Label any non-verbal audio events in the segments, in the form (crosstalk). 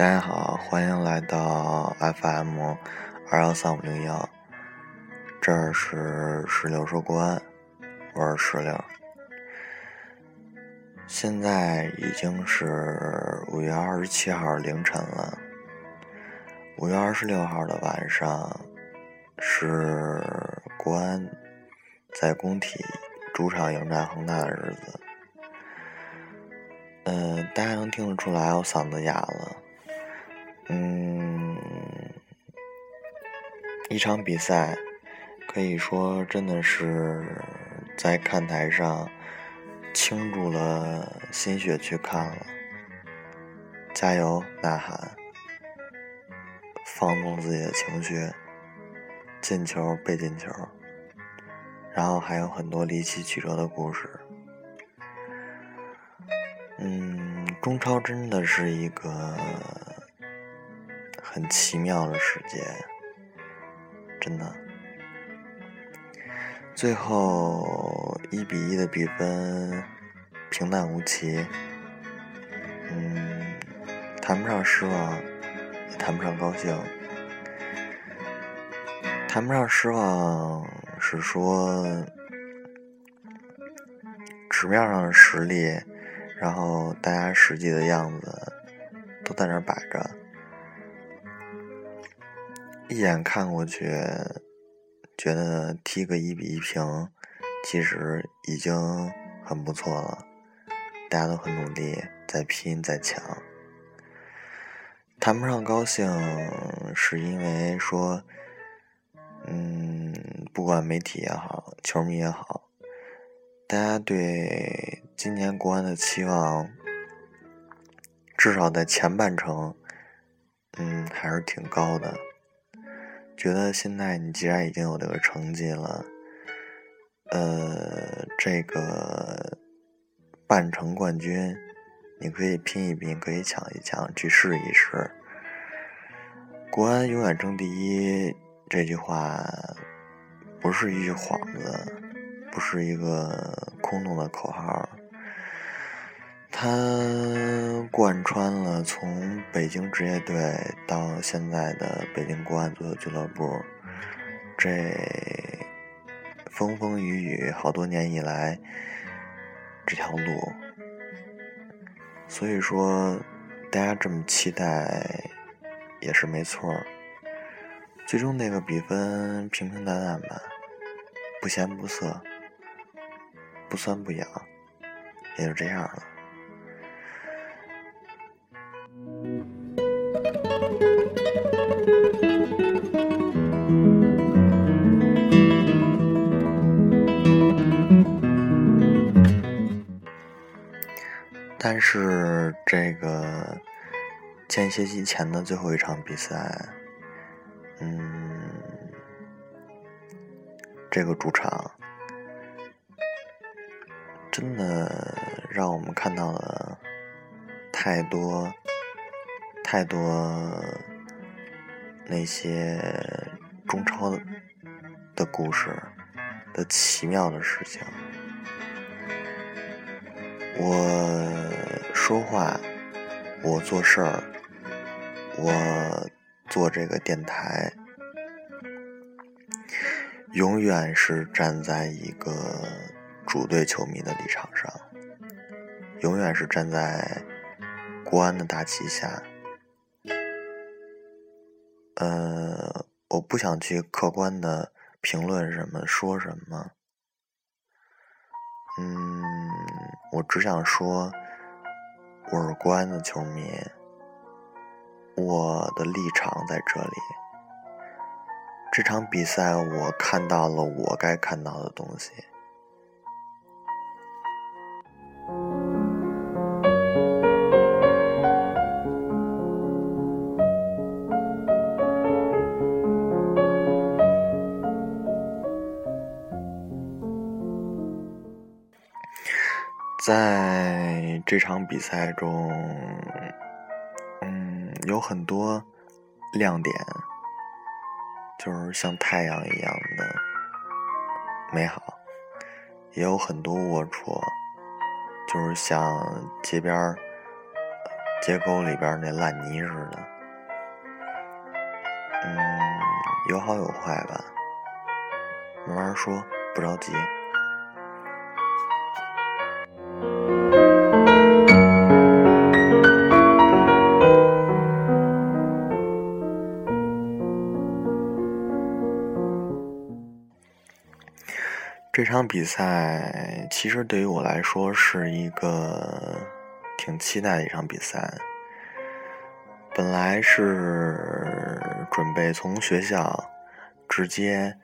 大家好，欢迎来到 FM 二幺三五零幺，这儿是石榴说国安，我是石榴。现在已经是五月二十七号凌晨了，五月二十六号的晚上是国安在工体主场迎战恒大的日子。嗯，大家能听得出来我嗓子哑了。嗯，一场比赛可以说真的是在看台上倾注了心血去看了，加油呐喊，放纵自己的情绪，进球被进球，然后还有很多离奇曲折的故事。嗯，中超真的是一个。很奇妙的世界，真的。最后一比一的比分，平淡无奇。嗯，谈不上失望，也谈不上高兴。谈不上失望是说，纸面上的实力，然后大家实际的样子都在那儿摆着。一眼看过去，觉得踢个一比一平，其实已经很不错了。大家都很努力，在拼，在抢。谈不上高兴，是因为说，嗯，不管媒体也好，球迷也好，大家对今年国安的期望，至少在前半程，嗯，还是挺高的。觉得现在你既然已经有这个成绩了，呃，这个半程冠军，你可以拼一拼，可以抢一抢，去试一试。国安永远争第一这句话，不是一句幌子，不是一个空洞的口号。他贯穿了从北京职业队到现在的北京国安足球俱乐部，这风风雨雨好多年以来这条路，所以说大家这么期待也是没错。最终那个比分平平淡淡吧，不咸不涩，不酸不痒，也就这样了。是这个间歇期前的最后一场比赛，嗯，这个主场真的让我们看到了太多太多那些中超的故事的奇妙的事情。我说话，我做事儿，我做这个电台，永远是站在一个主队球迷的立场上，永远是站在国安的大旗下。呃，我不想去客观的评论什么，说什么。嗯，我只想说，我是国安的球迷，我的立场在这里。这场比赛，我看到了我该看到的东西。这场比赛中，嗯，有很多亮点，就是像太阳一样的美好；也有很多龌龊，就是像街边结沟里边那烂泥似的。嗯，有好有坏吧，慢慢说，不着急。比赛其实对于我来说是一个挺期待的一场比赛。本来是准备从学校直接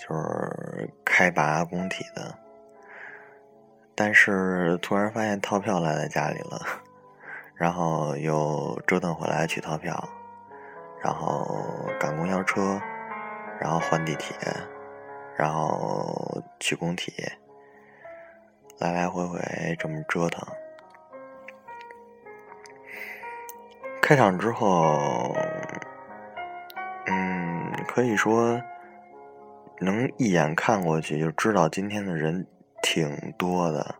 就是开拔工体的，但是突然发现套票落在家里了，然后又折腾回来取套票，然后赶公交车，然后换地铁。然后去工体，来来回回这么折腾。开场之后，嗯，可以说能一眼看过去就知道今天的人挺多的，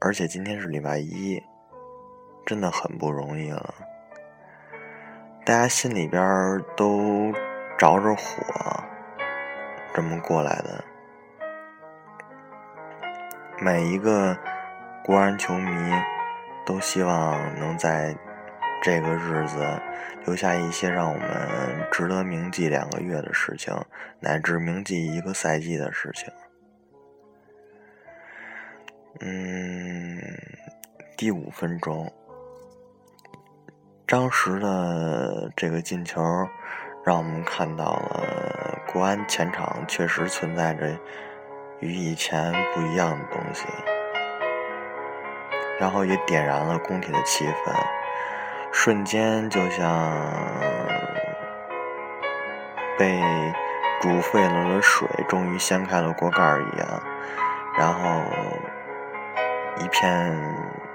而且今天是礼拜一，真的很不容易了。大家心里边都着着火。这么过来的，每一个国安球迷都希望能在这个日子留下一些让我们值得铭记两个月的事情，乃至铭记一个赛季的事情。嗯，第五分钟，张石的这个进球。让我们看到了国安前场确实存在着与以前不一样的东西，然后也点燃了工体的气氛，瞬间就像被煮沸了的水终于掀开了锅盖一样，然后一片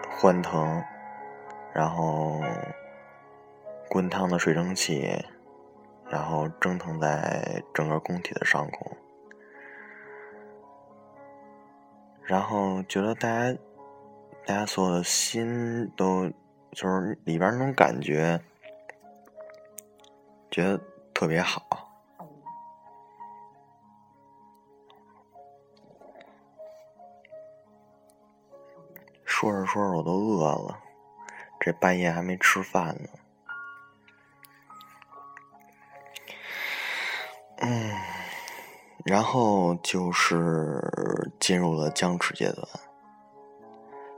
欢腾，然后滚烫的水蒸气。然后蒸腾在整个工体的上空，然后觉得大家，大家所有的心都就是里边那种感觉，觉得特别好。说着说着我都饿了，这半夜还没吃饭呢。嗯，然后就是进入了僵持阶段。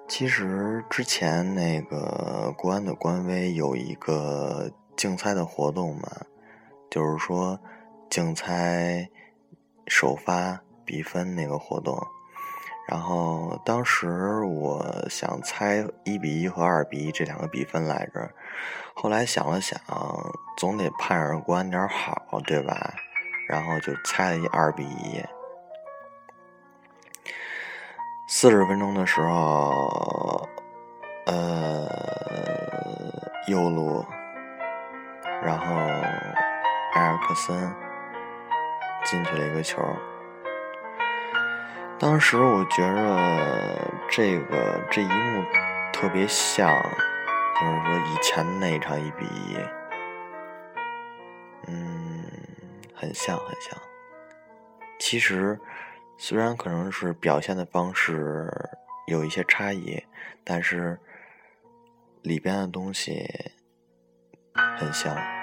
其实之前那个国安的官微有一个竞猜的活动嘛，就是说竞猜首发比分那个活动。然后当时我想猜一比一和二比一这两个比分来着，后来想了想，总得盼着国安点好，对吧？然后就猜了一二比一。四十分钟的时候，呃，右路，然后埃尔克森进去了一个球。当时我觉着这个这一幕特别像，就是说以前那一场一比一，嗯。很像，很像。其实，虽然可能是表现的方式有一些差异，但是里边的东西很像。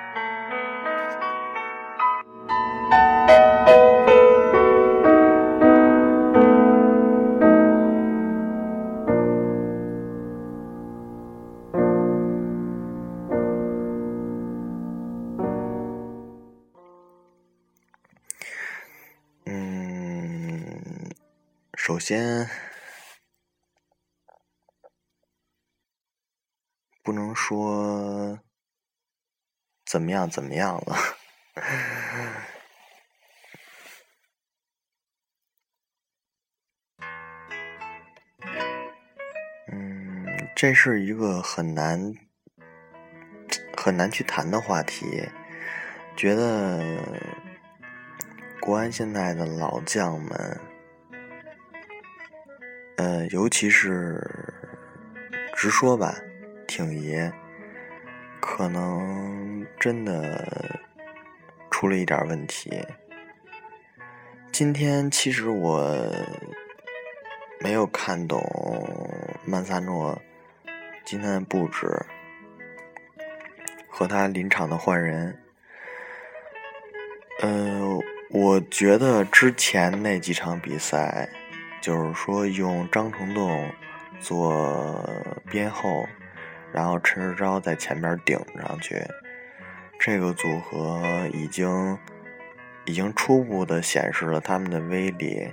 先，不能说怎么样怎么样了。嗯，这是一个很难很难去谈的话题。觉得国安现在的老将们。呃，尤其是直说吧，挺爷，可能真的出了一点问题。今天其实我没有看懂曼萨诺今天的布置和他临场的换人。嗯，我觉得之前那几场比赛，就是说用张成栋做边后，然后陈世钊在前面顶上去，这个组合已经已经初步的显示了他们的威力。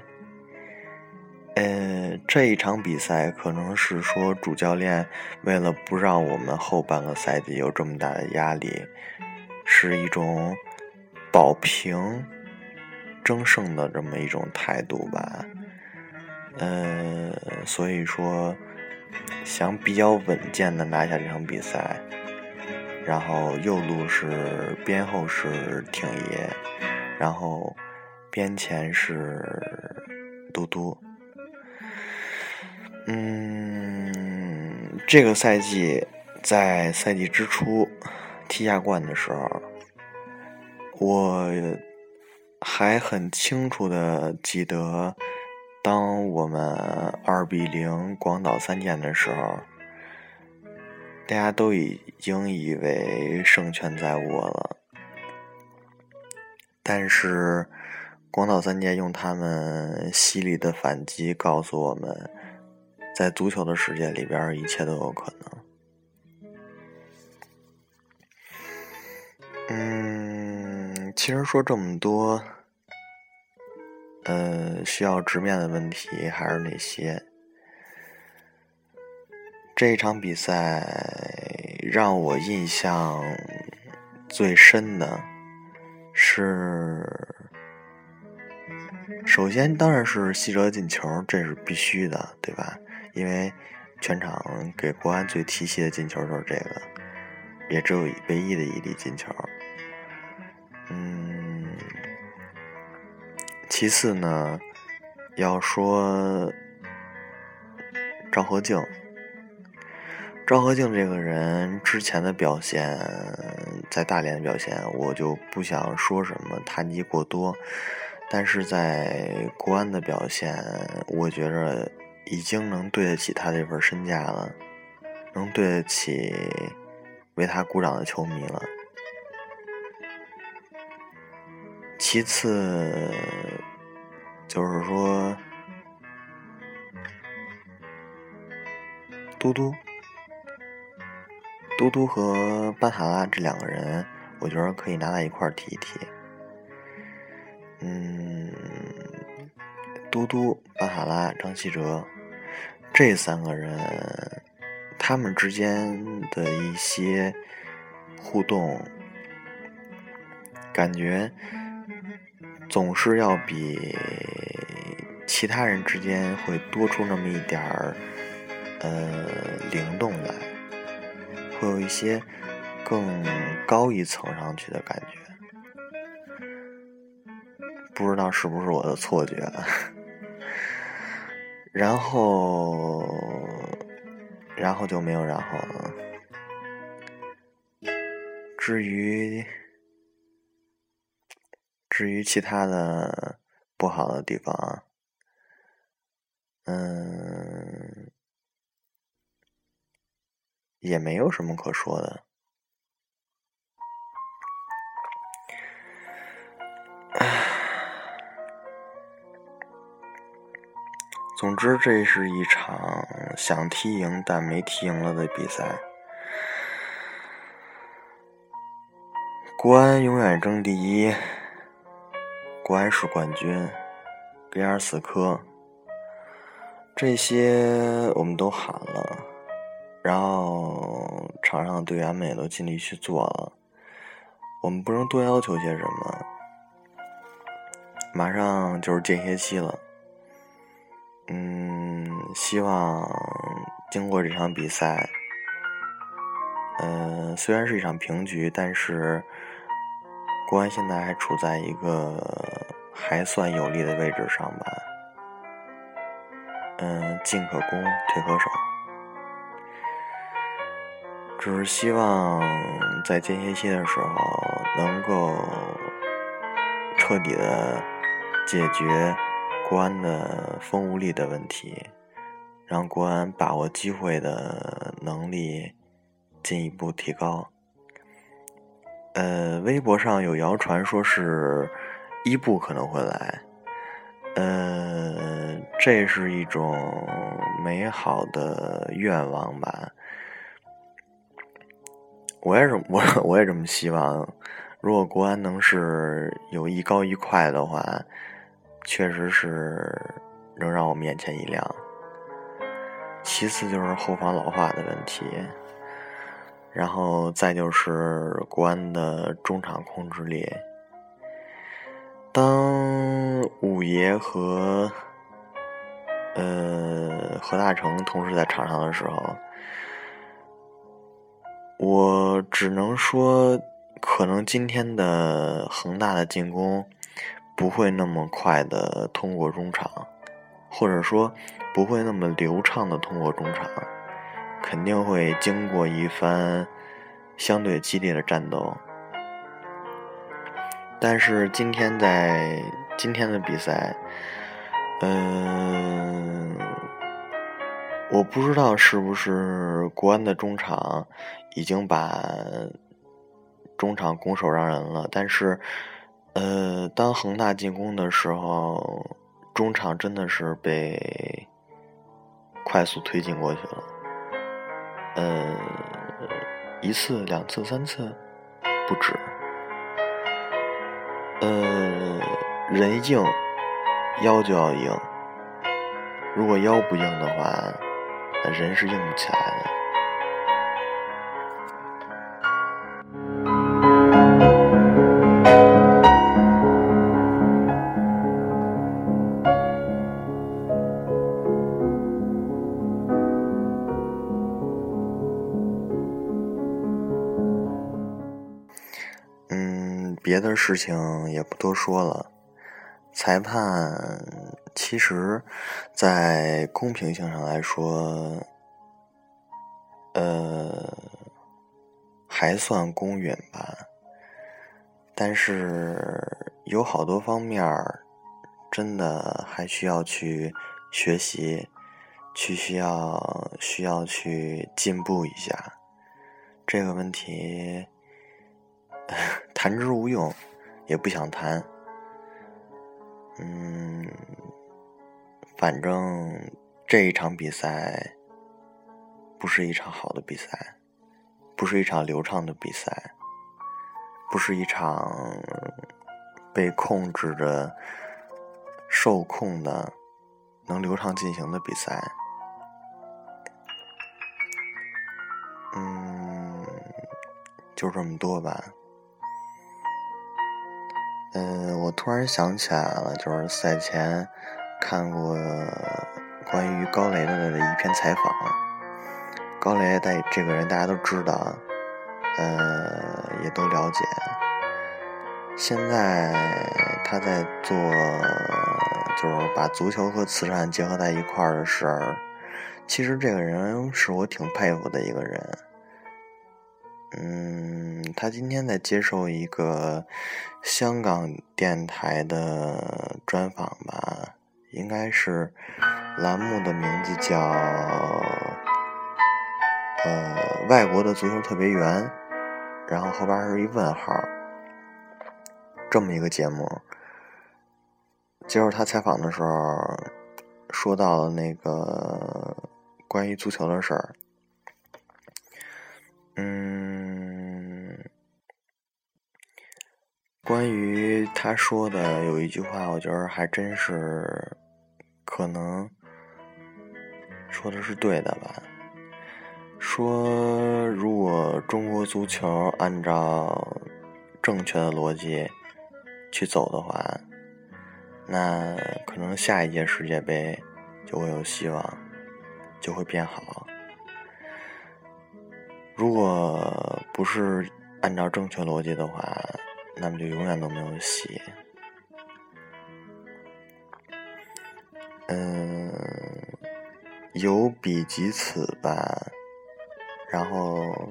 呃，这一场比赛可能是说主教练为了不让我们后半个赛季有这么大的压力，是一种。保平争胜的这么一种态度吧，呃，所以说想比较稳健的拿下这场比赛，然后右路是边后是挺爷，然后边前是嘟嘟，嗯，这个赛季在赛季之初踢亚冠的时候。我还很清楚的记得，当我们二比零广岛三剑的时候，大家都已经以为胜券在握了。但是，广岛三剑用他们犀利的反击告诉我们，在足球的世界里边，一切都有可能。嗯其实说这么多，呃，需要直面的问题还是那些。这一场比赛让我印象最深的是，首先当然是西哲进球，这是必须的，对吧？因为全场给国安最提气的进球就是这个，也只有唯一的一粒进球。其次呢，要说赵和静，赵和静这个人之前的表现，在大连的表现，我就不想说什么谈及过多，但是在国安的表现，我觉着已经能对得起他这份身价了，能对得起为他鼓掌的球迷了。其次，就是说，嘟嘟，嘟嘟和巴塔拉这两个人，我觉得可以拿在一块儿提一提。嗯，嘟嘟、巴塔拉、张稀哲这三个人，他们之间的一些互动，感觉。总是要比其他人之间会多出那么一点儿，呃，灵动来，会有一些更高一层上去的感觉。不知道是不是我的错觉？然后，然后就没有然后了。至于。至于其他的不好的地方，嗯，也没有什么可说的。总之，这是一场想踢赢但没踢赢了的比赛。国安永远争第一。国安是冠军，贝尔斯科，这些我们都喊了，然后场上的队员们也都尽力去做了，我们不能多要求些什么。马上就是间歇期了，嗯，希望经过这场比赛，嗯，虽然是一场平局，但是。国安现在还处在一个还算有利的位置上吧，嗯，进可攻，退可守。只是希望在间歇期的时候能够彻底的解决国安的风无力的问题，让国安把握机会的能力进一步提高。呃，微博上有谣传说是伊布可能会来，呃，这是一种美好的愿望吧。我也是，我我也这么希望。如果国安能是有一高一快的话，确实是能让我面前一亮。其次就是后防老化的问题，然后再就是国安的中场控制力。当五爷和呃何大成同时在场上的时候。我只能说，可能今天的恒大的进攻不会那么快的通过中场，或者说不会那么流畅的通过中场，肯定会经过一番相对激烈的战斗。但是今天在今天的比赛，嗯。我不知道是不是国安的中场已经把中场拱手让人了，但是，呃，当恒大进攻的时候，中场真的是被快速推进过去了，呃，一次、两次、三次不止，呃，人硬腰就要硬，如果腰不硬的话。人是硬不起来的。别的事情也不多说了。裁判其实，在公平性上来说，呃，还算公允吧。但是有好多方面，真的还需要去学习，去需要需要去进步一下。这个问题 (laughs) 谈之无用，也不想谈。嗯，反正这一场比赛不是一场好的比赛，不是一场流畅的比赛，不是一场被控制着、受控的、能流畅进行的比赛。嗯，就这么多吧。嗯，我突然想起来了，就是赛前看过关于高雷的一篇采访。高雷在这个人大家都知道，呃，也都了解。现在他在做，就是把足球和慈善结合在一块儿的事儿。其实这个人是我挺佩服的一个人。嗯，他今天在接受一个香港电台的专访吧，应该是栏目的名字叫“呃外国的足球特别员”，然后后边是一问号，这么一个节目。接受他采访的时候，说到了那个关于足球的事儿。嗯，关于他说的有一句话，我觉得还真是可能说的是对的吧。说如果中国足球按照正确的逻辑去走的话，那可能下一届世界杯就会有希望，就会变好。如果不是按照正确逻辑的话，那么就永远都没有戏。嗯，有比及此吧。然后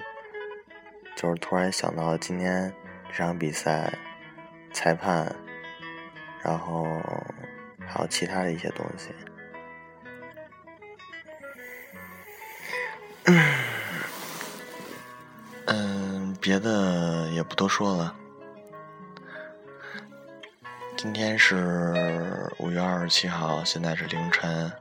就是突然想到今天这场比赛裁判，然后还有其他的一些东西。嗯，别的也不多说了。今天是五月二十七号，现在是凌晨。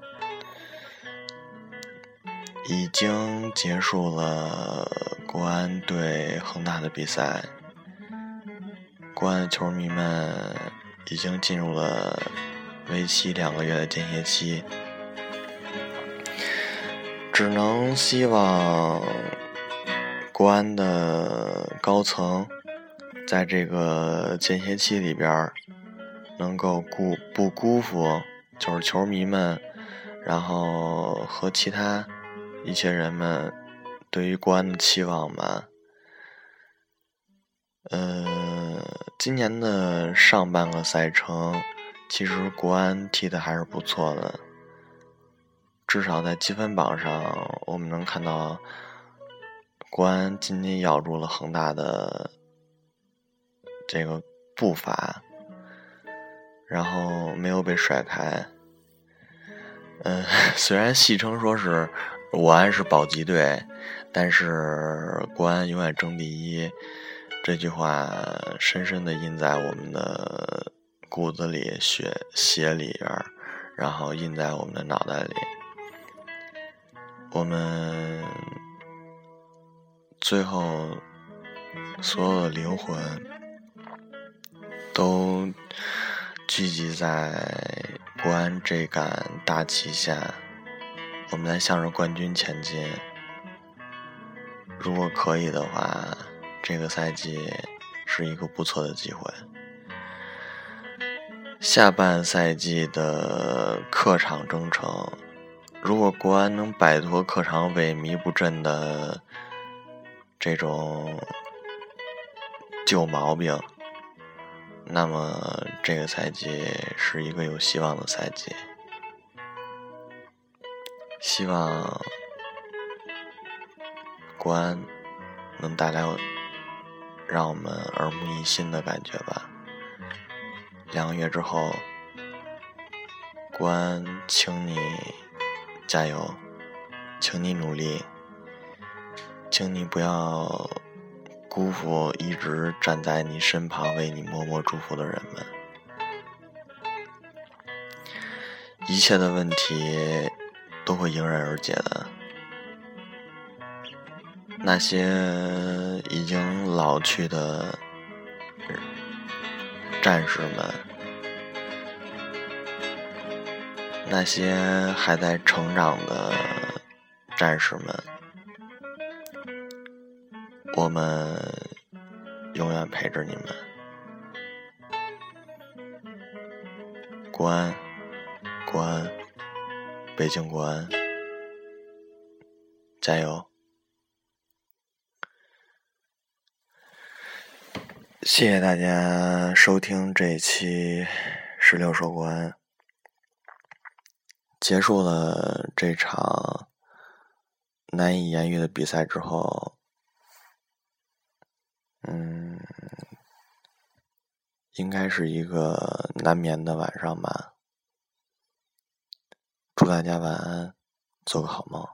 已经结束了国安对恒大的比赛，国安的球迷们已经进入了为期两个月的间歇期，只能希望国安的高层在这个间歇期里边儿能够辜不辜负就是球迷们，然后和其他。一些人们对于国安的期望吧，呃，今年的上半个赛程，其实国安踢的还是不错的，至少在积分榜上，我们能看到国安紧紧咬住了恒大的这个步伐，然后没有被甩开。嗯，(laughs) 虽然戏称说是。国安是保级队，但是国安永远争第一，这句话深深的印在我们的骨子里、血血里边然后印在我们的脑袋里。我们最后所有的灵魂都聚集在国安这杆大旗下。我们在向着冠军前进。如果可以的话，这个赛季是一个不错的机会。下半赛季的客场征程，如果国安能摆脱客场萎靡不振的这种旧毛病，那么这个赛季是一个有希望的赛季。希望国安能带来让我们耳目一新的感觉吧。两个月之后，国安，请你加油，请你努力，请你不要辜负一直站在你身旁为你默默祝福的人们。一切的问题。都会迎刃而解的。那些已经老去的战士们，那些还在成长的战士们，我们永远陪着你们。国安，国安。北京国安，加油！谢谢大家收听这一期十六说国安。结束了这场难以言喻的比赛之后，嗯，应该是一个难眠的晚上吧。祝大家晚安，做个好梦。